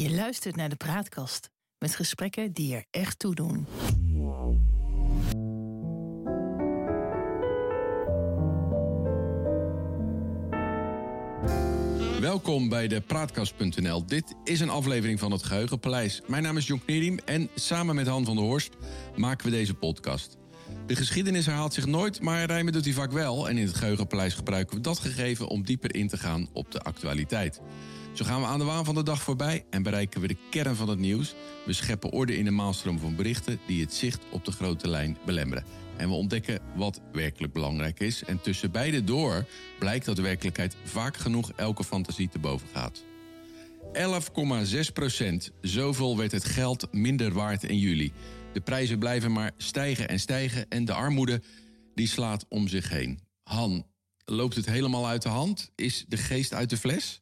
Je luistert naar de Praatkast met gesprekken die er echt toe doen. Welkom bij de Praatkast.nl. Dit is een aflevering van het Geheugenpaleis. Mijn naam is Jonk Nerim en samen met Han van der Horst maken we deze podcast. De geschiedenis herhaalt zich nooit, maar rijmen doet hij vaak wel. En in het Geheugenpaleis gebruiken we dat gegeven om dieper in te gaan op de actualiteit. Zo gaan we aan de waan van de dag voorbij en bereiken we de kern van het nieuws. We scheppen orde in de maalstroom van berichten die het zicht op de grote lijn belemmeren. En we ontdekken wat werkelijk belangrijk is. En tussen beide door blijkt dat de werkelijkheid vaak genoeg elke fantasie te boven gaat. 11,6 procent. Zoveel werd het geld minder waard in juli. De prijzen blijven maar stijgen en stijgen en de armoede die slaat om zich heen. Han, loopt het helemaal uit de hand? Is de geest uit de fles?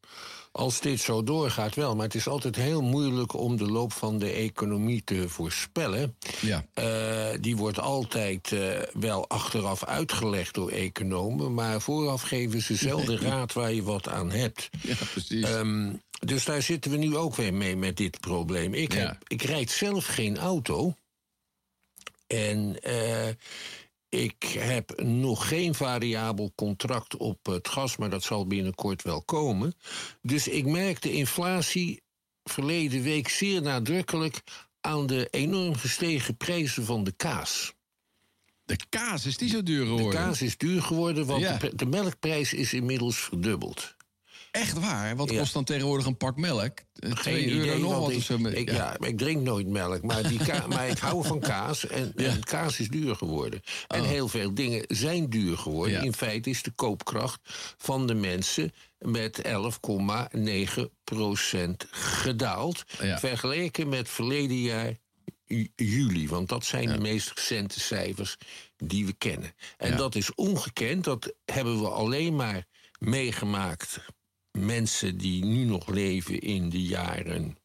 Als dit zo doorgaat wel, maar het is altijd heel moeilijk om de loop van de economie te voorspellen. Ja. Uh, die wordt altijd uh, wel achteraf uitgelegd door economen, maar vooraf geven ze zelden raad waar je wat aan hebt. Ja, precies. Um, dus daar zitten we nu ook weer mee met dit probleem. Ik, Ja. heb, ik rijd zelf geen auto. En uh, ik heb nog geen variabel contract op het gas, maar dat zal binnenkort wel komen. Dus ik merk de inflatie verleden week zeer nadrukkelijk aan de enorm gestegen prijzen van de kaas. De kaas, is die zo duur De geworden? kaas is duur geworden, want Ja. de, de melkprijs is inmiddels verdubbeld. Echt waar? Wat Ja. kost dan tegenwoordig een pak melk? 2 euro nog wat ik, of zo? Ik, ja. ik drink nooit melk, maar, die ka- maar ik hou van kaas. En, Ja. en kaas is duur geworden. En Oh. heel veel dingen zijn duur geworden. In feite is de koopkracht van de mensen met 11,9% gedaald. Vergeleken met verleden jaar ju- juli. Want dat zijn Ja. de meest recente cijfers die we kennen. En Ja. dat is ongekend. Dat hebben we alleen maar meegemaakt. Mensen die nu nog leven in de jaren.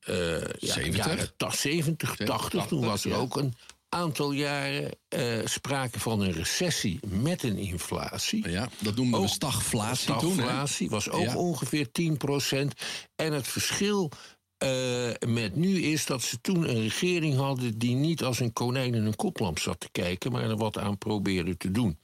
eh ja, 70? jaren ta- 70, 80. Toen was er ja. ook een aantal jaren eh, sprake van een recessie met een inflatie. Ja, dat noemden we Ook stagflatie toen. Stagflatie was ook Ja. ongeveer 10%. En het verschil eh, met nu is dat ze toen een regering hadden die niet als een konijn in een koplamp zat te kijken, maar er wat aan probeerde te doen.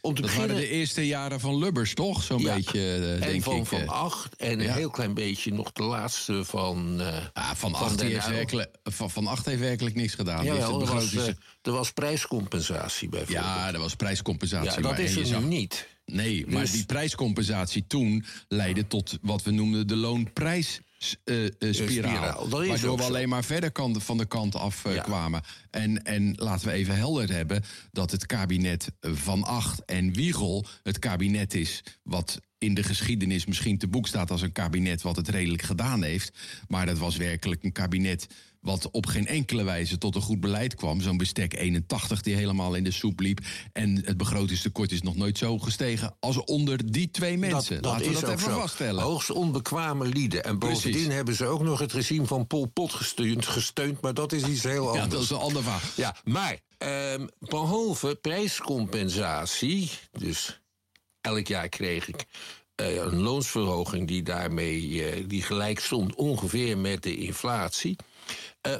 Om te Dat beginnen. waren de eerste jaren van Lubbers, toch? Zo'n Ja. beetje, eh, en denk van ik. Van eh. Acht en ja. een heel klein beetje nog de laatste van. Ah, van, van acht heeft werkelijk, van, van acht heeft werkelijk niks gedaan. De er was, er prijscompensatie bijvoorbeeld. ja, er was prijscompensatie. Ja, dat maar is er nu niet. Nee, maar Dus- die prijscompensatie toen leidde tot wat we noemden de loonprijs. Eh, spiraal. spiraal, Waardoor we zo. alleen maar verder kan, van de kant af eh, Ja. kwamen. En, en laten we even helder hebben dat het kabinet Van Acht en Wiegel het kabinet is wat in de geschiedenis misschien te boek staat als een kabinet wat het redelijk gedaan heeft. Maar dat was werkelijk een kabinet wat op geen enkele wijze tot een goed beleid kwam. Zo'n bestek 81 die helemaal in de soep liep. En het begrotingstekort is nog nooit zo gestegen als onder die twee mensen. Laten we dat even zo. vaststellen. Hoogst onbekwame lieden. En bovendien Precies. hebben ze ook nog het regime van Pol Pot gesteund, gesteund maar dat is iets heel anders. Ja, dat is een ander verhaal. Ja, maar ehm, behalve prijscompensatie, dus elk jaar kreeg ik eh, een loonsverhoging die daarmee eh, die gelijk stond ongeveer met de inflatie,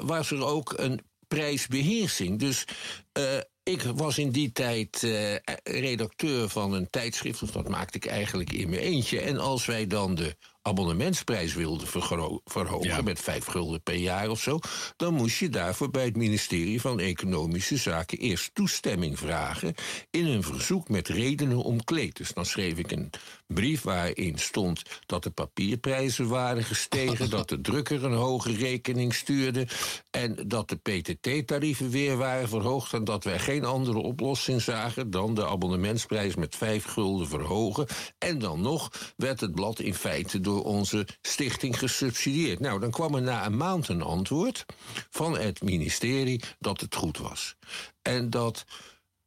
was er ook een prijsbeheersing. Dus eh, ik was in die tijd eh, redacteur van een tijdschrift, dus dat maakte ik eigenlijk in mijn eentje. En als wij dan de abonnementsprijs wilden vergro- verhogen Ja. met vijf gulden per jaar of zo, dan moest je daarvoor bij het ministerie van Economische Zaken eerst toestemming vragen in een verzoek met redenen omkleed. Dus dan schreef ik een brief waarin stond dat de papierprijzen waren gestegen, dat de drukker een hoge rekening stuurde en dat de PTT-tarieven weer waren verhoogd en dat wij geen andere oplossing zagen dan de abonnementsprijs met vijf gulden verhogen. En dan nog werd het blad in feite door onze stichting gesubsidieerd. Nou, dan kwam er na een maand een antwoord van het ministerie dat het goed was. En dat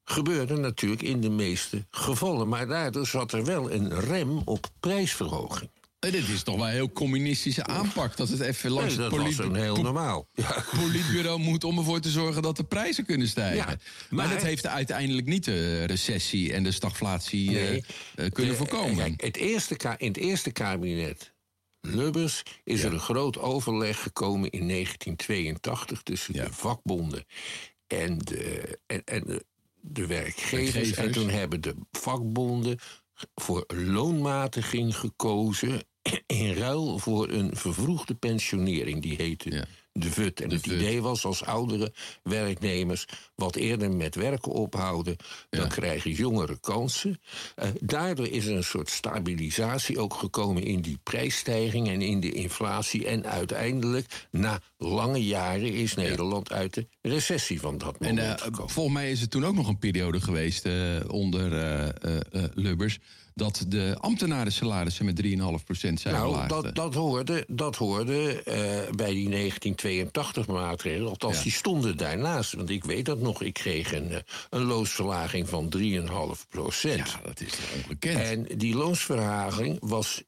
gebeurde natuurlijk in de meeste gevallen. Maar daardoor zat er wel een rem op prijsverhoging. En dit is toch wel een heel communistische aanpak. Dat het even langs Nee, het dat was polit- een heel normaal. Ja. politbureau moet om ervoor te zorgen dat de prijzen kunnen stijgen. Ja, maar, maar- dat heeft uiteindelijk niet de recessie en de stagflatie eh, Nee. eh, kunnen De- voorkomen. kijk, het eerste, in het eerste kabinet Lubbers is er een groot overleg gekomen in 1982 tussen de vakbonden en de, en, en de, de werkgevers. Werkgevers. En toen hebben de vakbonden voor loonmatiging gekozen in ruil voor een vervroegde pensionering. Die heette Ja. de VUT. En De het VUT. idee was als oudere werknemers wat eerder met werken ophouden, dan Ja. krijgen jongeren kansen. Eh, daardoor is er een soort stabilisatie ook gekomen in die prijsstijging en in de inflatie. En uiteindelijk, na lange jaren, is Nederland uit de recessie van dat En moment eh, gekomen. volgens mij is er toen ook nog een periode geweest eh, onder Lubbers... dat de ambtenaren salarissen met 3,5% zijn Nou, verlaagd. dat, dat hoorde, dat hoorde eh, bij die 1982 maatregelen. Althans, Ja. die stonden daarnaast. Want ik weet dat nog. Ik kreeg een, eh, een loonsverlaging van 3,5 procent. ja, dat is ongekend. En die loonsverhaging was.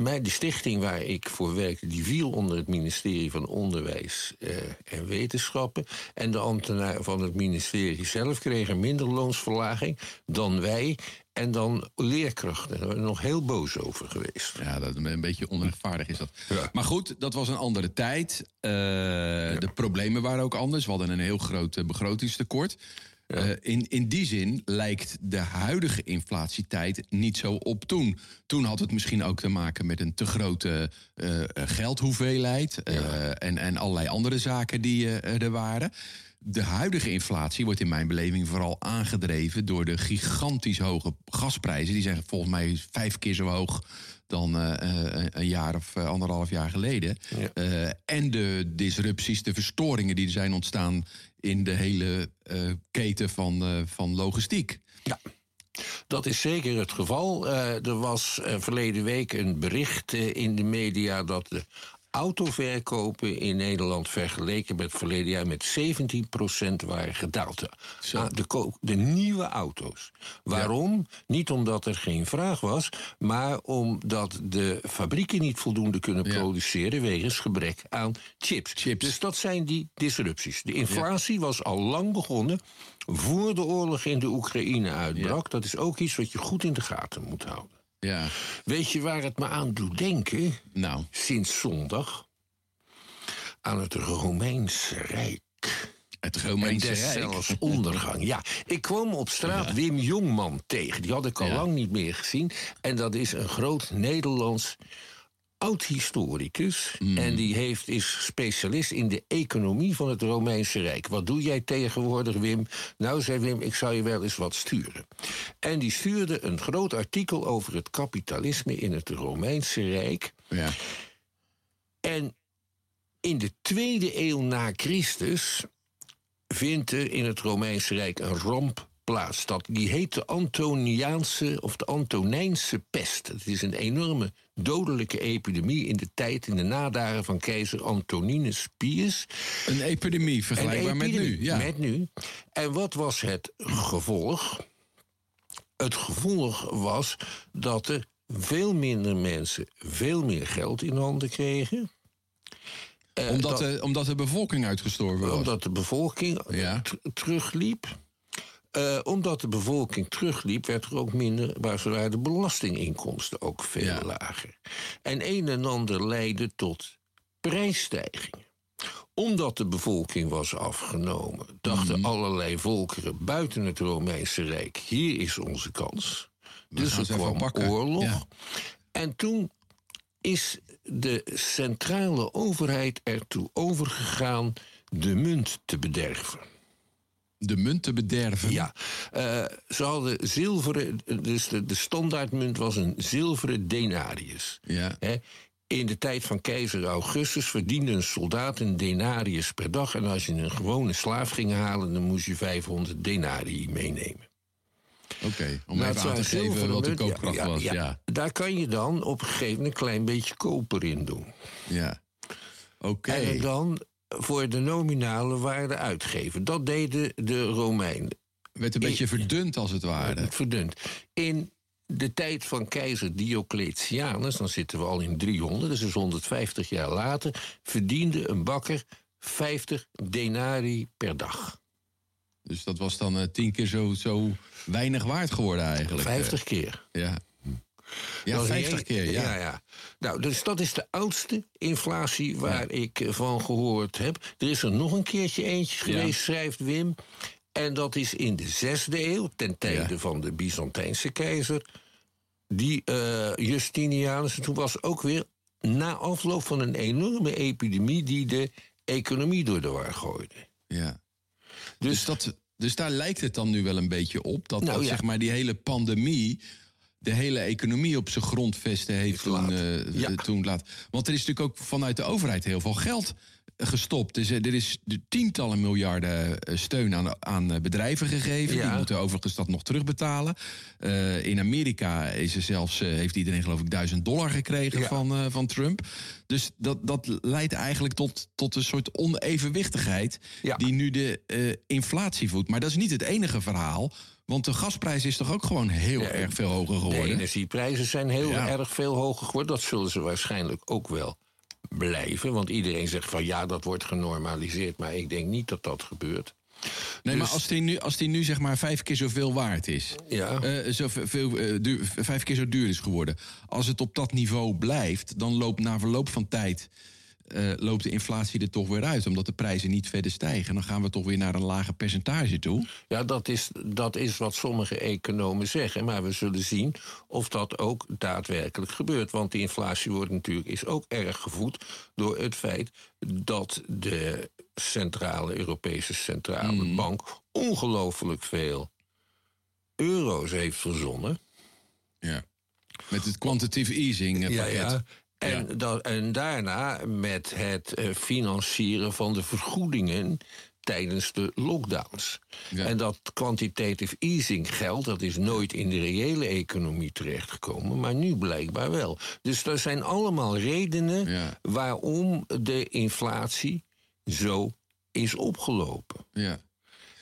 Mij, de stichting waar ik voor werkte, die viel onder het ministerie van Onderwijs eh, en Wetenschappen. En de ambtenaren van het ministerie zelf kregen minder loonsverlaging dan wij en dan leerkrachten. Daar zijn we nog heel boos over geweest. Ja, dat een beetje onrechtvaardig is dat. Ja. Maar goed, dat was een andere tijd. Eh, De problemen waren ook anders. We hadden een heel groot eh, begrotingstekort. Eh, in, in die zin lijkt de huidige inflatietijd niet zo op toen. Toen had het misschien ook te maken met een te grote geldhoeveelheid... en, en allerlei andere zaken die er waren. De huidige inflatie wordt in mijn beleving vooral aangedreven... door de gigantisch hoge gasprijzen. Die zijn volgens mij vijf keer zo hoog dan eh, eh, een jaar of eh, anderhalf jaar geleden. Ja. En de disrupties, de verstoringen die er zijn ontstaan in de hele keten van, van logistiek. Ja. Dat is zeker het geval. Er was verleden week een bericht in de media dat de autoverkopen in Nederland vergeleken met het verleden jaar met 17% waren gedaald. Zo. Ah, de, de nieuwe auto's. Waarom? Niet omdat er geen vraag was, maar omdat de fabrieken niet voldoende kunnen Ja. produceren wegens gebrek aan chips. Chips. Dus dat zijn die disrupties. De inflatie was al lang begonnen voor de oorlog in de Oekraïne uitbrak. Dat is ook iets wat je goed in de gaten moet houden. Ja, Weet je waar het me aan doet denken? nou, Sinds zondag aan het Romeinse Rijk. het En Romeinse Rijk. deszelfs ondergang. Ja, ik kwam op straat Wim Jongman tegen. Die had ik al Ja. lang niet meer gezien. En dat is een groot Nederlands oud-historicus. Mm. En die heeft, is specialist in de economie van het Romeinse Rijk. Wat doe jij tegenwoordig, Wim? Nou, zei Wim, ik zou je wel eens wat sturen. En die stuurde een groot artikel over het kapitalisme in het Romeinse Rijk. Ja. En in de tweede eeuw na Christus vindt er in het Romeinse Rijk een ramp plaats. Dat, die heet de Antoniaanse of de Antonijnse pest. Het is een enorme dodelijke epidemie in de tijd, in de nadagen van keizer Antoninus Pius. Een epidemie Een vergelijkbaar met nu. Ja. Met nu. En wat was het gevolg? Het gevolg was dat er veel minder mensen veel meer geld in handen kregen. Eh, omdat, dat- de, omdat de bevolking uitgestorven was. omdat de bevolking Ja. terugliep. Eh, omdat de bevolking terugliep, werd er ook minder, waren de belastinginkomsten ook veel Ja. lager. En een en ander leidde tot prijsstijgingen. Omdat de bevolking was afgenomen, dachten Mhm. allerlei volkeren buiten het Romeinse Rijk: hier is onze kans. dus er kwam oorlog. Ja. En toen is de centrale overheid ertoe overgegaan de munt te bederven. De munt te bederven. Ja, eh, ze hadden zilveren, dus de, de standaardmunt was een zilveren denarius. Ja. Hè. In de tijd van keizer Augustus verdiende een soldaat een denarius per dag. En als je een gewone slaaf ging halen, dan moest je 500 denarii meenemen. Oké, om Nou, even aan te geven wat de ja, koopkracht ja, was. ja. Ja, Daar kan je dan op een gegeven moment een klein beetje koper in doen. ja. Oké. En dan voor de nominale waarde uitgeven. Dat deden de Romeinen. Werd een beetje verdund als het ware. Het verdund. In de tijd van keizer Diocletianus, dan zitten we al in 300, dus is 150 jaar later, verdiende een bakker 50 denari per dag. Dus dat was dan eh, tien keer zo, zo weinig waard geworden eigenlijk. 50 keer. Eh, ja. Ja, Dat is 50 niet- keer, ja. ja, ja. Nou, dus dat is de oudste inflatie waar ik eh, van gehoord heb. Er is er nog een keertje eentje geweest, schrijft Wim. En dat is in de zesde eeuw, ten tijde van de Byzantijnse keizer. Die eh, Justinianus, en toen was ook weer na afloop van een enorme epidemie die de economie door de war gooide. Ja. Dus, Dus, dat, dus daar lijkt het dan nu wel een beetje op. Dat, Nou, dat ja. zeg maar die hele pandemie de hele economie op zijn grondvesten heeft Laat. toen, eh, Ja. toen laat. Want er is natuurlijk ook vanuit de overheid heel veel geld gestopt. Dus, eh, er is de tientallen miljarden eh, steun aan, aan eh, bedrijven gegeven. Ja. Die moeten overigens dat nog terugbetalen. In Amerika is er zelfs, heeft iedereen geloof ik duizend dollar gekregen Ja. van, van Trump. Dus dat, dat leidt eigenlijk tot, tot een soort onevenwichtigheid Ja. die nu de inflatie voedt. Maar dat is niet het enige verhaal. Want de gasprijs is toch ook gewoon heel erg veel hoger de geworden. energieprijzen zijn heel erg veel hoger geworden. Dat zullen ze waarschijnlijk ook wel blijven. Want iedereen zegt van ja, dat wordt genormaliseerd. Maar ik denk niet dat dat gebeurt. Nee, maar Dus- als die, nu, als die nu zeg maar vijf keer zoveel waard is. Ja. eh, zo veel, eh, duur- vijf keer zo duur is geworden. Als het op dat niveau blijft, dan loopt na verloop van tijd. Eh, loopt de inflatie er toch weer uit, omdat de prijzen niet verder stijgen. Dan gaan we toch weer naar een lager percentage toe. Ja, dat is, dat is wat sommige economen zeggen. Maar we zullen zien of dat ook daadwerkelijk gebeurt. Want die inflatie wordt natuurlijk, is ook erg gevoed door het feit dat de centrale Europese Centrale Bank ongelooflijk veel euro's heeft verzonnen. Ja. Met het quantitative easing eh, pakket. En, Ja. Dat, en daarna met het eh, financieren van de vergoedingen tijdens de lockdowns. Ja. En dat quantitative easing geld, dat is nooit in de reële economie terechtgekomen, maar nu blijkbaar wel. Dus er zijn allemaal redenen Ja. waarom de inflatie zo is opgelopen. Ja.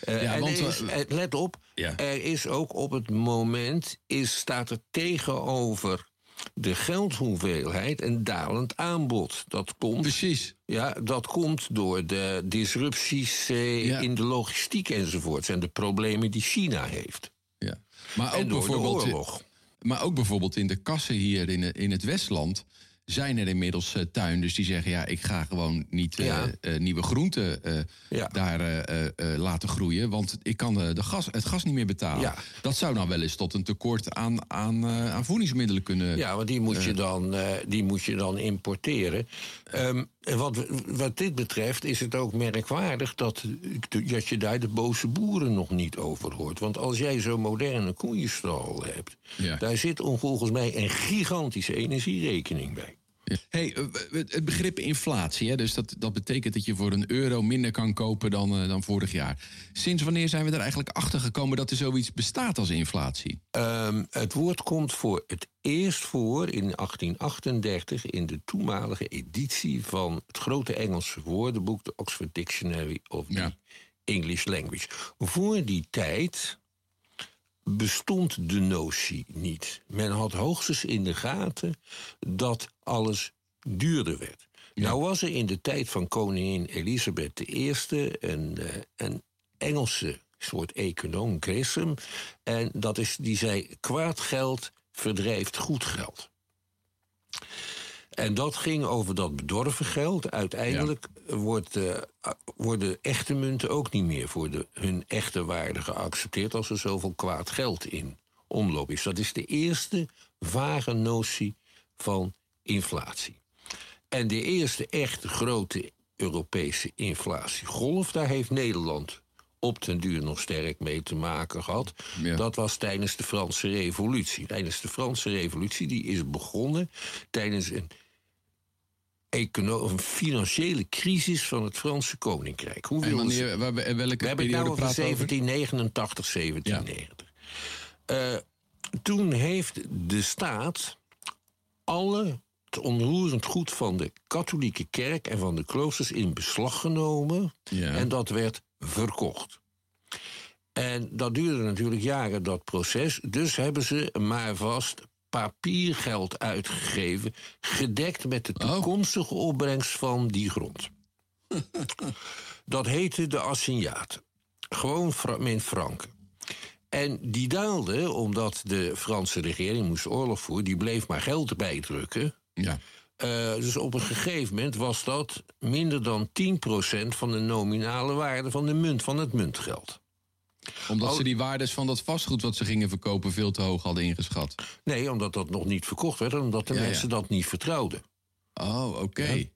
Eh, Ja, en want, is, eh, let op, Ja. er is ook op het moment is, staat er tegenover de geldhoeveelheid een dalend aanbod. Dat komt, Precies. ja, dat komt door de disrupties eh, Ja. in de logistiek enzovoorts en de problemen die China heeft. Ja. Maar ook En door de bijvoorbeeld. oorlog. Maar ook bijvoorbeeld in de kassen hier in, in het Westland zijn er inmiddels eh, tuinders die zeggen: ja, ik ga gewoon niet eh, Ja. eh, nieuwe groenten Ja. daar laten groeien, want ik kan de, de gas, het gas niet meer betalen. Ja. Dat zou dan wel eens tot een tekort aan, aan, aan voedingsmiddelen kunnen. Ja, want die moet, je, dan, die moet je dan importeren. En wat, wat dit betreft is het ook merkwaardig dat, dat je daar de boze boeren nog niet over hoort. Want als jij zo'n moderne koeienstal hebt, Ja. daar zit volgens mij een gigantische energierekening bij. Hey, eh, het begrip inflatie, hè, dus dat, dat betekent dat je voor een euro minder kan kopen dan, eh, dan vorig jaar. Sinds wanneer zijn we er eigenlijk achter gekomen dat er zoiets bestaat als inflatie? Ehm, het woord komt voor het eerst voor in 1838 in de toenmalige editie van het grote Engelse woordenboek, de Oxford Dictionary of the Ja. English Language. Voor die tijd bestond de notie niet. Men had hoogstens in de gaten dat alles duurder werd. Nou was er in de tijd van koningin Elisabeth I een, eh, een Engelse soort econoom. En dat is, die zei, kwaad geld verdrijft goed geld. En dat ging over dat bedorven geld. Uiteindelijk wordt, eh, worden echte munten ook niet meer voor de, hun echte waarde geaccepteerd als er zoveel kwaad geld in omloop is. Dat is de eerste vage notie van inflatie. En de eerste echte grote Europese inflatiegolf, daar heeft Nederland op den duur nog sterk mee te maken gehad. Ja. Dat was tijdens de Franse Revolutie. Tijdens de Franse Revolutie, die is begonnen tijdens een, econo- een financiële crisis van het Franse Koninkrijk. Hoe En wanneer, waar, welke we hebben het nou over praten we over? 1789, 1790. Eh, toen heeft de staat alle het onroerend goed van de katholieke kerk en van de kloosters in beslag genomen. Ja. En dat werd verkocht. En dat duurde natuurlijk jaren, dat proces. Dus hebben ze maar vast papiergeld uitgegeven, gedekt met de Oh. toekomstige opbrengst van die grond. dat heette de assignaten. Gewoon fra- in franken. En die daalde omdat de Franse regering moest oorlog voeren. Die bleef maar geld erbij drukken. Ja. Uh, dus op een gegeven moment was dat minder dan 10% van de nominale waarde van de munt, van het muntgeld. Omdat Oh. ze die waardes van dat vastgoed wat ze gingen verkopen veel te hoog hadden ingeschat. Nee, omdat dat nog niet verkocht werd en omdat de Ja, ja. mensen dat niet vertrouwden. Oh, oké.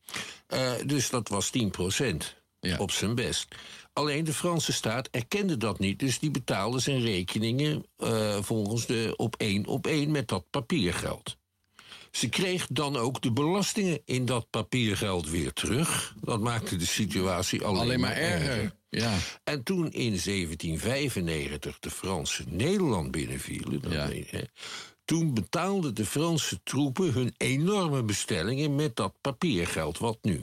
Uh, dus dat was 10% Ja. op zijn best. Alleen de Franse staat erkende dat niet, dus die betaalde zijn rekeningen uh, volgens de op één op één met dat papiergeld. Ze kreeg dan ook de belastingen in dat papiergeld weer terug. Dat maakte de situatie alleen, Alleen maar erger. Ja. En toen in 1795 de Fransen Nederland binnenvielen, dan Ja. weet je, hè, toen betaalden de Franse troepen hun enorme bestellingen met dat papiergeld. Wat nu?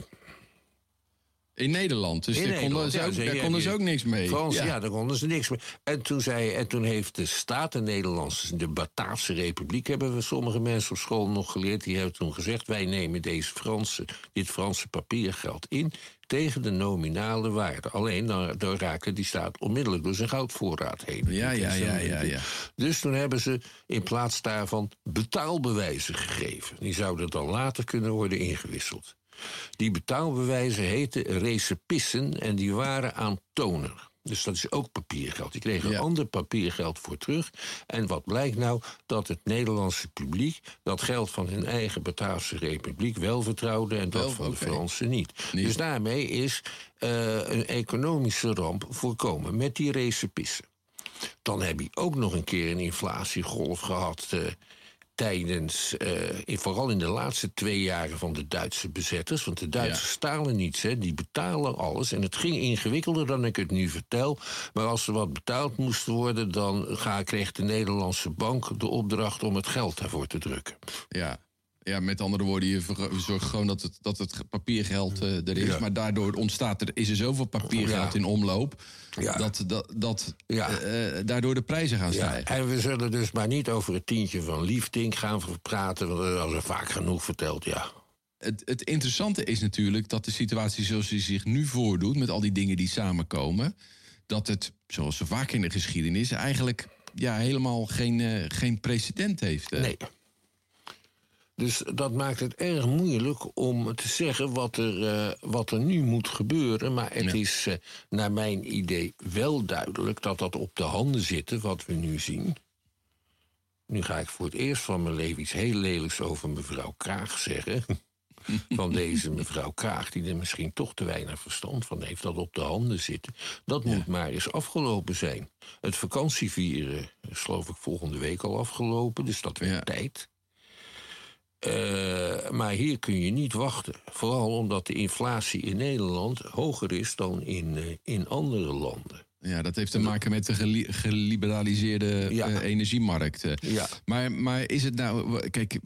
In Nederland. Dus In daar konden, ze, ja, ook, daar ja, konden ze ook niks mee. Frans, ja. ja. daar konden ze niks mee. En toen, zei, en toen heeft de Staten Nederlands, de Bataafse Republiek, hebben we sommige mensen op school nog geleerd, die hebben toen gezegd: wij nemen deze Franse, dit Franse papiergeld in tegen de nominale waarde. Alleen dan, dan raakte die staat onmiddellijk door zijn goudvoorraad heen. Ja, ja, ja, ja, ja. Dus toen hebben ze in plaats daarvan betaalbewijzen gegeven. Die zouden dan later kunnen worden ingewisseld. Die betaalbewijzen heten recepissen en die waren aantoner. Dus dat is ook papiergeld. Die kregen Ja. ander papiergeld voor terug. En wat blijkt nou? Dat het Nederlandse publiek dat geld van hun eigen Bataafse republiek wel vertrouwde en dat Wel, van de Fransen niet. Niet. Dus daarmee is eh, een economische ramp voorkomen met die recepissen. Dan heb je ook nog een keer een inflatiegolf gehad. eh, tijdens, eh, in- vooral in de laatste twee jaren van de Duitse bezetters. Want de Duitsers Ja. stalen niets, hè, die betalen alles. En het ging ingewikkelder dan ik het nu vertel. Maar als er wat betaald moest worden, dan ga, kreeg de Nederlandse bank de opdracht om het geld daarvoor te drukken. Ja. Ja, met andere woorden, je zorgt gewoon dat het, dat het papiergeld eh, er is. Ja. Maar daardoor ontstaat er, is er zoveel papiergeld Ja. in omloop... Ja. dat, dat, dat Ja. eh, eh, daardoor de prijzen gaan stijgen. en we zullen dus maar niet over het tientje van Liefdink gaan praten. Want dat is al vaak genoeg verteld, ja. Het, het interessante is natuurlijk dat de situatie zoals die zich nu voordoet... met al die dingen die samenkomen... dat het, zoals zo vaak in de geschiedenis... eigenlijk ja, helemaal geen, geen precedent heeft. Nee. Dus dat maakt het erg moeilijk om te zeggen wat er, eh, wat er nu moet gebeuren. Maar het Ja. is eh, naar mijn idee wel duidelijk dat dat op de handen zit, wat we nu zien. Nu ga ik voor het eerst van mijn leven iets heel lelijks over mevrouw Kraag zeggen. Van deze mevrouw Kraag, die er misschien toch te weinig verstand van heeft, dat op de handen zitten. Dat moet maar eens afgelopen zijn. Het vakantievieren is geloof ik volgende week al afgelopen, dus dat werd Ja. tijd. Eh, maar hier kun je niet wachten. Vooral omdat de inflatie in Nederland hoger is dan in, eh, in andere landen. Ja, dat heeft te maken met de geli- geliberaliseerde Ja. eh, energiemarkt. eh. Ja. Maar, maar is het nou... Kijk,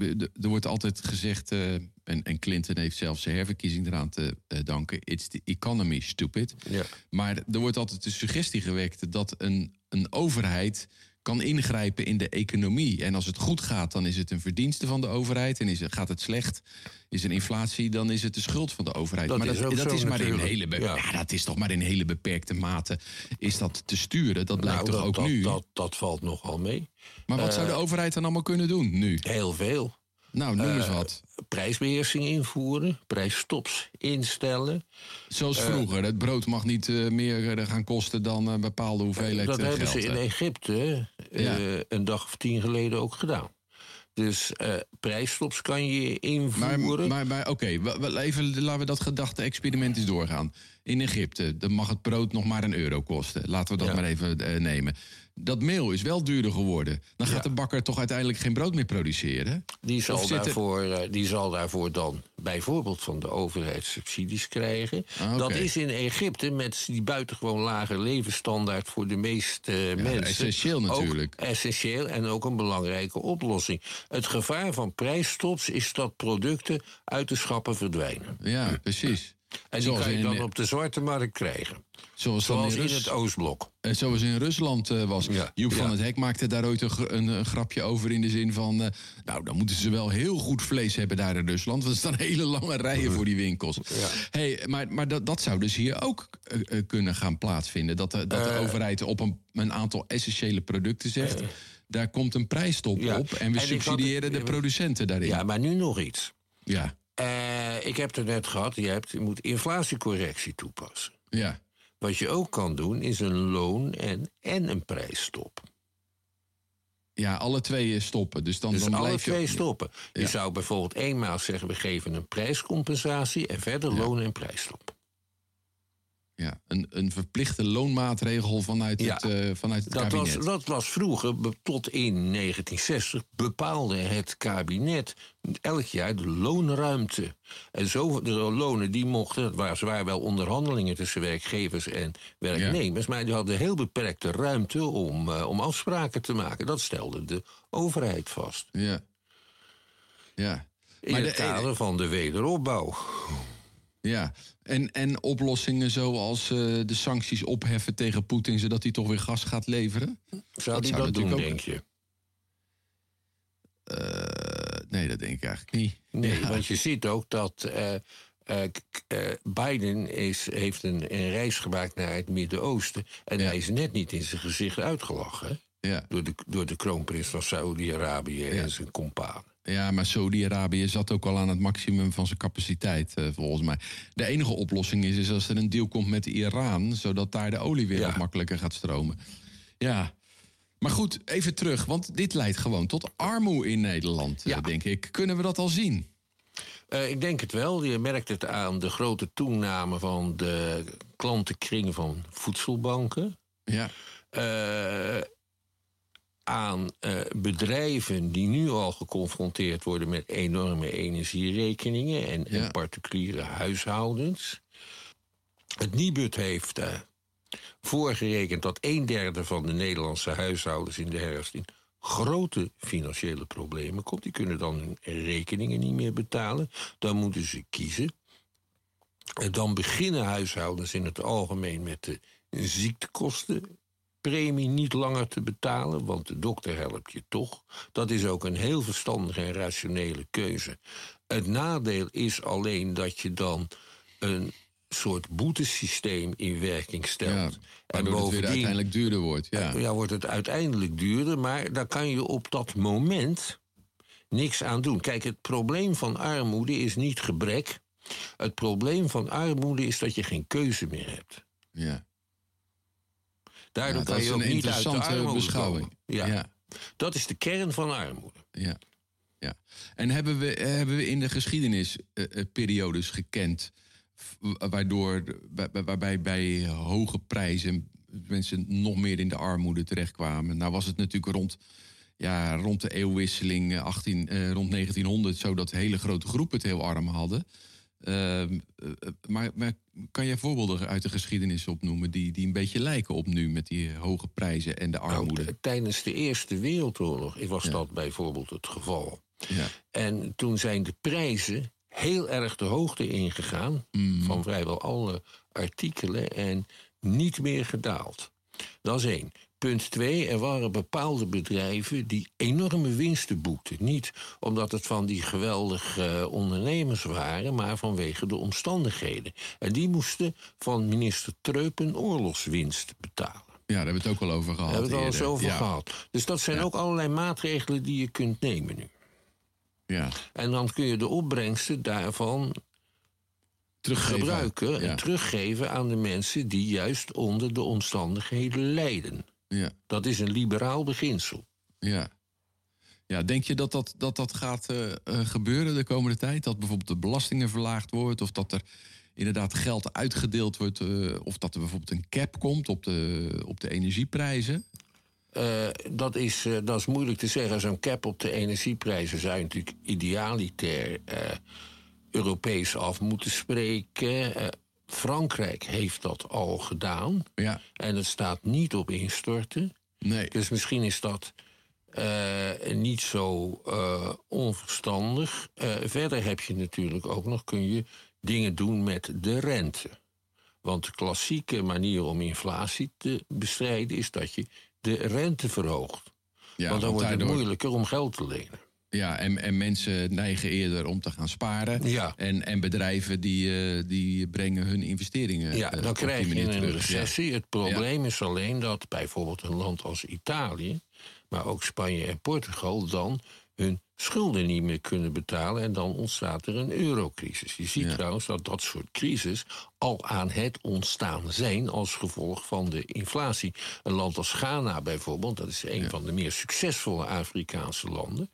er wordt altijd gezegd... en, en Clinton heeft zelfs zijn herverkiezing eraan te danken... it's the economy, stupid. Ja. Maar er wordt altijd de suggestie gewekt... dat een, een overheid kan ingrijpen in de economie. En als het goed gaat, dan is het een verdienste van de overheid. En is het, gaat het slecht, is er inflatie, dan is het de schuld van de overheid. Dat maar is dat, is maar in hele be- Ja. ja, dat is toch maar in hele beperkte mate is dat te sturen. Dat blijkt Nou, toch dat, ook dat, nu. Dat, dat valt nogal mee. maar wat zou de overheid dan allemaal kunnen doen nu? Heel veel. Nou, noem Eh, eens wat. Prijsbeheersing invoeren, prijsstops instellen. Zoals vroeger, het brood mag niet eh, meer eh, gaan kosten dan een bepaalde hoeveelheid dat eh, hebben geld. ze in? Egypte eh, Ja. een dag of tien geleden ook gedaan. Dus eh prijsstops kan je invoeren. maar, maar oké, wa- even laten we dat gedachte-experiment eens doorgaan. In Egypte, dan mag het brood nog maar een euro kosten. Laten we dat Ja. maar even eh, nemen. Dat meel is wel duurder geworden. Dan gaat Ja. de bakker toch uiteindelijk geen brood meer produceren? Die zal, er- daarvoor, eh, die zal daarvoor dan bijvoorbeeld van de overheid subsidies krijgen. Ah. Dat is in Egypte met die buitengewoon lage levensstandaard voor de meeste mensen. essentieel natuurlijk. Ook essentieel en ook een belangrijke oplossing. Het gevaar van prijsstops is dat producten uit de schappen verdwijnen. Ja, precies. En die kan je in- dan op de zwarte markt krijgen. Zoals, in, het Oostblok. eh, zoals in Rusland eh, was. Ja, Joep van ja. het Hek maakte daar ooit een, een grapje over in de zin van... eh, nou, dan moeten ze wel heel goed vlees hebben daar in Rusland. Want er staan hele lange rijen voor die winkels. Hey, maar maar dat, dat zou dus hier ook eh, eh, kunnen gaan plaatsvinden. Dat, de, dat de overheid op een, een aantal essentiële producten zegt... daar komt een prijsstop Ja. op en we En had subsidiëren de producenten daarin. Ja, maar nu nog iets. ja. Eh, ik heb het net gehad, je, hebt, je moet inflatiecorrectie toepassen. ja. Wat je ook kan doen, is een loon- en, en een prijsstop. Ja, alle twee stoppen. Dus dan, Dus dan alle blijf je- twee stoppen. Je Ja. zou bijvoorbeeld eenmaal zeggen... we geven een prijscompensatie en verder loon- en prijsstop. Ja, een, een verplichte loonmaatregel vanuit Ja. het, eh, vanuit het Dat was, kabinet. dat was vroeger, tot in 1960, bepaalde het kabinet elk jaar de loonruimte. En zo de lonen die mochten, het waren zwaar wel onderhandelingen tussen werkgevers en werknemers, maar die hadden heel beperkte ruimte om, eh, om afspraken te maken. Dat stelde de overheid vast. Ja. Ja. In Maar het de- kader van de wederopbouw. Ja, en, en oplossingen zoals eh, de sancties opheffen tegen Poetin... zodat hij toch weer gas gaat leveren? Zou die zou dat doen, ook- denk je? Eh, nee, dat denk ik eigenlijk niet. Nee, Ja. want je ziet ook dat eh, Biden is, heeft een, een reis gemaakt naar het Midden-Oosten. En Ja. hij is net niet in zijn gezicht uitgelachen. Ja. Door, de, door de kroonprins van Saoedi-Arabië Ja. en zijn companen. Ja, maar Saudi-Arabië zat ook al aan het maximum van zijn capaciteit, eh, volgens mij. De enige oplossing is, is als er een deal komt met Iran... zodat daar de olie weer Ja. wat makkelijker gaat stromen. Ja, maar goed, even terug, want dit leidt gewoon tot armoede in Nederland, eh, Ja. denk ik. Kunnen we dat al zien? Eh, ik denk het wel. Je merkt het aan de grote toename van de klantenkring van voedselbanken. Ja, aan eh, bedrijven die nu al geconfronteerd worden met enorme energierekeningen en, en particuliere huishoudens. Het Nibud heeft eh, voorgerekend dat een derde van de Nederlandse huishoudens in de herfst in grote financiële problemen komt. Die kunnen dan hun rekeningen niet meer betalen. Dan moeten ze kiezen. En dan beginnen huishoudens in het algemeen met de ziektekostenpremie niet langer te betalen, want de dokter helpt je toch. Dat is ook een heel verstandige en rationele keuze. Het nadeel is alleen dat je dan een soort boetesysteem in werking stelt. ja waardoor het weer uiteindelijk duurder wordt. Ja. ja, wordt het uiteindelijk duurder, maar daar kan je op dat moment niks aan doen. Kijk, het probleem van armoede is niet gebrek. Het probleem van armoede is dat je geen keuze meer hebt. Ja. Daardoor Ja, dat kan is je een ook niet uit de interessante armoede beschouwing. Ja, Ja. Dat is de kern van armoede. Ja. ja. En hebben we, hebben we in de geschiedenis eh, eh, periodes gekend... waardoor, waar- waar- waarbij bij hoge prijzen mensen nog meer in de armoede terechtkwamen? Nou was het natuurlijk rond, ja, rond de eeuwwisseling eh, 18, eh, rond 1900... zo dat hele grote groepen het heel arm hadden... Ehm, eh, maar, maar kan je voorbeelden uit de geschiedenis opnoemen... Die, die een beetje lijken op nu met die hoge prijzen en de armoede? Nou, t- tijdens de Eerste Wereldoorlog was dat bijvoorbeeld het geval. ja. En toen zijn de prijzen heel erg de hoogte ingegaan van vrijwel alle artikelen en niet meer gedaald. Dat is één. Punt twee, er waren bepaalde bedrijven die enorme winsten boekten. Niet omdat het van die geweldige eh, ondernemers waren, maar vanwege de omstandigheden. En die moesten van minister Treupen oorlogswinst betalen. Ja, daar hebben we het ook al over gehad. Daar hebben we het al eens over ja. gehad. Dus dat zijn Ja. ook allerlei maatregelen die je kunt nemen nu. Ja, En dan kun je de opbrengsten daarvan teruggeven. gebruiken Ja. en teruggeven aan de mensen die juist onder de omstandigheden lijden. Ja, Dat is een liberaal beginsel. ja. Ja, denk je dat dat, dat, dat gaat eh, eh, gebeuren de komende tijd? Dat bijvoorbeeld de belastingen verlaagd wordt... of dat er inderdaad geld uitgedeeld wordt... eh, of dat er bijvoorbeeld een cap komt op de, op de energieprijzen? Dat, is, dat is moeilijk te zeggen. Zo'n cap op de energieprijzen zou je natuurlijk idealiter Europees af moeten spreken. Frankrijk heeft dat al gedaan. Ja, En het staat niet op instorten. nee. Dus misschien is dat eh, niet zo eh, onverstandig. Eh, verder heb je natuurlijk ook nog, kun je dingen doen met de rente. Want de klassieke manier om inflatie te bestrijden is dat je de rente verhoogt. Ja, want dan wordt het daardoor- moeilijker om geld te lenen. Ja, en, en mensen neigen eerder om te gaan sparen. Ja. En, en bedrijven die, eh, die brengen hun investeringen. Ja, eh, dan krijg je een recessie. Het probleem is alleen dat bijvoorbeeld een land als Italië, maar ook Spanje en Portugal, dan hun schulden niet meer kunnen betalen en dan ontstaat er een eurocrisis. Je ziet Ja. trouwens dat dat soort crisis al aan het ontstaan zijn als gevolg van de inflatie. Een land als Ghana bijvoorbeeld, dat is een van de meer succesvolle Afrikaanse landen,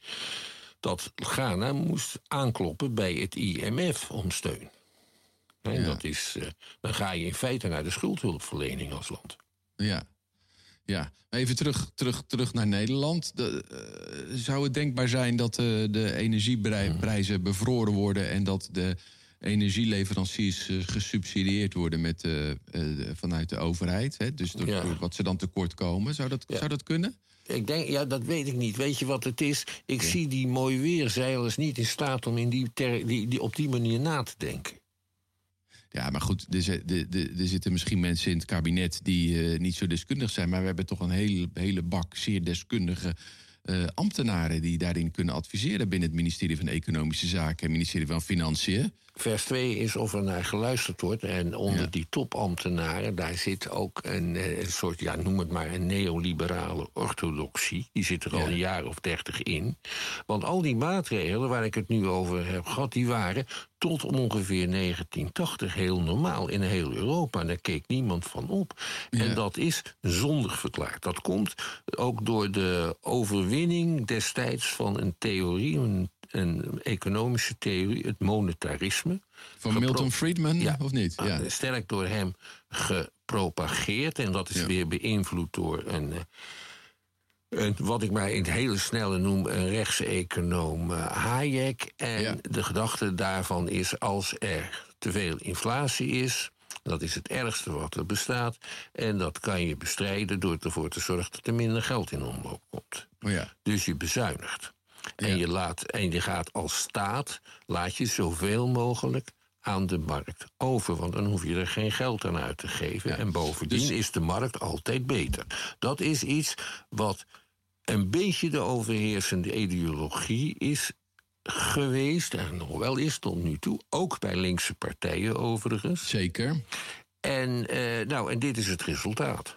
dat Ghana moest aankloppen bij het IMF om steun. Ja. dat is, eh, dan ga je in feite naar de schuldhulpverlening als land. Ja. Ja, even terug, terug, terug naar Nederland. De, eh, zou het denkbaar zijn dat eh, de energieprijzen bevroren worden en dat de energieleveranciers eh, gesubsidieerd worden met, vanuit de overheid? Hè? Dus door, Ja. door wat ze dan tekort komen. Zou dat, Ja. zou dat kunnen? Ik denk, ja, dat weet ik niet. Weet je wat het is? Ik zie die mooi weerzeilers niet in staat om in die ter, die, die, op die manier na te denken. Ja, maar goed, er, er- er- er zitten misschien mensen in het kabinet die eh, niet zo deskundig zijn. Maar we hebben toch een hele, hele bak zeer deskundige eh, ambtenaren die daarin kunnen adviseren binnen het ministerie van Economische Zaken en het ministerie van Financiën. Vers 2 is of er naar geluisterd wordt. En onder Ja. die topambtenaren, daar zit ook een, eh, een soort, ja, noem het maar, een neoliberale orthodoxie. Die zit er al een jaar of dertig in. Want al die maatregelen waar ik het nu over heb gehad, die waren tot ongeveer 1980 heel normaal in heel Europa. En daar keek niemand van op. Ja. En dat is zondig verklaard. Dat komt ook door de overwinning destijds van een theorie, een, een economische theorie, het monetarisme. Van Milton Friedman, Ja. of niet? Ja. Ah, Sterk door hem gepropageerd. En dat is Ja. weer beïnvloed door een, eh, een, wat ik maar in het hele snelle noem, een rechtse econoom eh, Hayek. En Ja. de gedachte daarvan is als er te veel inflatie is. Dat is het ergste wat er bestaat. En dat kan je bestrijden door ervoor te zorgen dat er minder geld in omloop komt. Oh ja. Dus je bezuinigt. En, Ja. je laat, en je gaat als staat, laat je zoveel mogelijk aan de markt over. Want dan hoef je er geen geld aan uit te geven. Ja. En bovendien Dus- is de markt altijd beter. Dat is iets wat een beetje de overheersende ideologie is geweest. En nog wel is tot nu toe. Ook bij linkse partijen overigens. Zeker. En, eh, nou, en dit is het resultaat.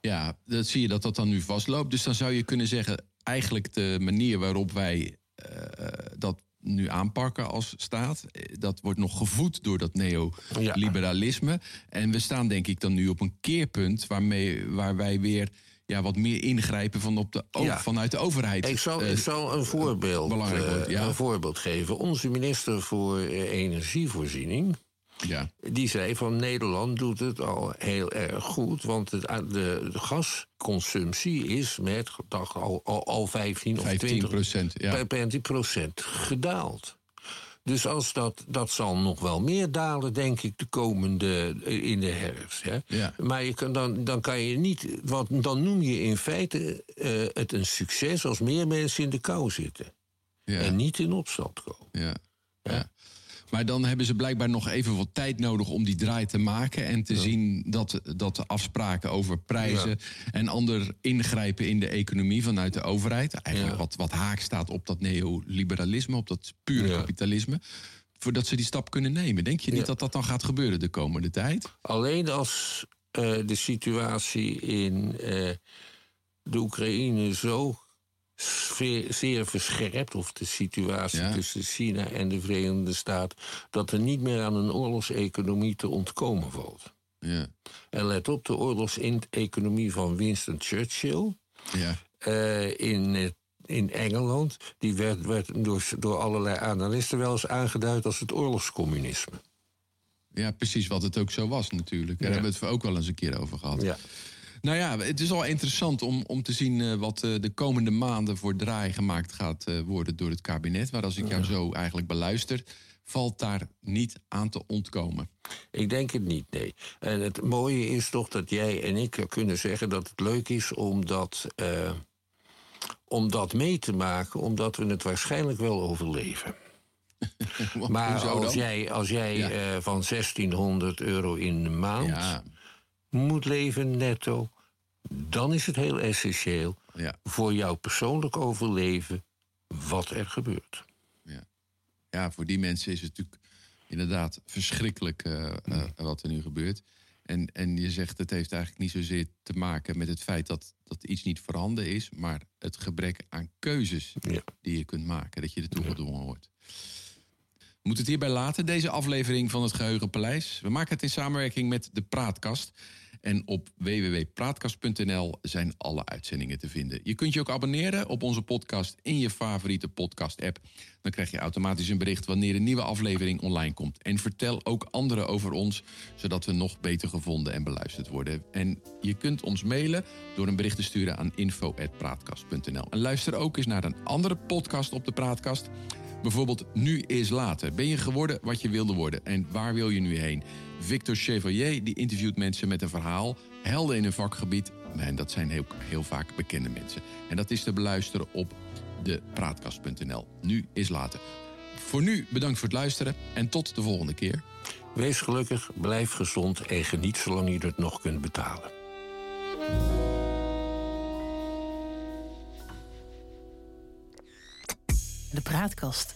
Ja, dat zie je dat dat dan nu vastloopt. Dus dan zou je kunnen zeggen, eigenlijk de manier waarop wij eh, dat nu aanpakken als staat, eh, dat wordt nog gevoed door dat neoliberalisme. En we staan denk ik dan nu op een keerpunt waarmee, waar wij weer ja, wat meer ingrijpen van op de, Ja. vanuit de overheid. Ik zal, Eh, ik zal een, voorbeeld, belangrijk eh, wordt, ja. een voorbeeld geven. Onze minister voor Energievoorziening. Ja. Die zei van Nederland doet het al heel erg goed. Want het, de, de gasconsumptie is met dag, al, al, al 15 of 15 20 procent. Ja. 20 procent gedaald. Dus als dat, dat zal nog wel meer dalen, denk ik, de komende eh, in de herfst. Hè? Ja. Maar je kan, dan, dan kan je niet, want dan noem je in feite eh, het een succes als meer mensen in de kou zitten Ja. en niet in opstand komen. Ja. ja. Maar dan hebben ze blijkbaar nog even wat tijd nodig om die draai te maken. En te zien dat, dat de afspraken over prijzen en ander ingrijpen in de economie vanuit de overheid. Eigenlijk Ja. wat, wat haak staat op dat neoliberalisme, op dat pure kapitalisme. Voordat ze die stap kunnen nemen. Denk je niet Ja. dat dat dan gaat gebeuren de komende tijd? Alleen als eh, de situatie in eh, de Oekraïne zo sfeer- zeer verscherpt, of de situatie Ja. tussen China en de Verenigde Staten, dat er niet meer aan een oorlogseconomie te ontkomen valt. Ja. En let op, de oorlogseconomie van Winston Churchill Ja. eh, in, eh, in Engeland, die werd, werd door, door allerlei analisten wel eens aangeduid als het oorlogscommunisme. ja, precies wat het ook zo was natuurlijk. Daar Ja. hebben we het ook wel eens een keer over gehad. Ja. Nou ja, het is al interessant om, om te zien eh, wat eh, de komende maanden voor draai gemaakt gaat eh, worden door het kabinet. Maar als ik jou zo eigenlijk beluister, valt daar niet aan te ontkomen. Ik denk het niet, nee. En het mooie is toch dat jij en ik kunnen zeggen dat het leuk is omdat, eh, om dat mee te maken, omdat we het waarschijnlijk wel overleven. maar als jij, als jij Ja. van 1600 euro in de maand Ja, moet leven netto, dan is het heel essentieel ja, voor jouw persoonlijk overleven wat er gebeurt. ja, voor die mensen is het natuurlijk inderdaad verschrikkelijk eh, eh, wat er nu gebeurt. En, en je zegt het heeft eigenlijk niet zozeer te maken met het feit dat, dat iets niet voorhanden is, maar het gebrek aan keuzes Ja. die je kunt maken, dat je ertoe gedwongen wordt. We moeten het hierbij laten, deze aflevering van het Geheugenpaleis. We maken het in samenwerking met de Praatkast. En op www.praatkast.nl zijn alle uitzendingen te vinden. Je kunt je ook abonneren op onze podcast in je favoriete podcast-app. Dan krijg je automatisch een bericht wanneer een nieuwe aflevering online komt. En vertel ook anderen over ons, zodat we nog beter gevonden en beluisterd worden. En je kunt ons mailen door een bericht te sturen aan info.praatkast.nl. En luister ook eens naar een andere podcast op de Praatkast. Bijvoorbeeld Nu is Later. Ben je geworden wat je wilde worden? En waar wil je nu heen? Victor Chevalier die interviewt mensen met een verhaal. Helden in hun vakgebied. En dat zijn heel, heel vaak bekende mensen. En dat is te beluisteren op de praatkast.nl. Nu is Later. Voor nu bedankt voor het luisteren en tot de volgende keer. Wees gelukkig, blijf gezond en geniet zolang je het nog kunt betalen. De Praatkast.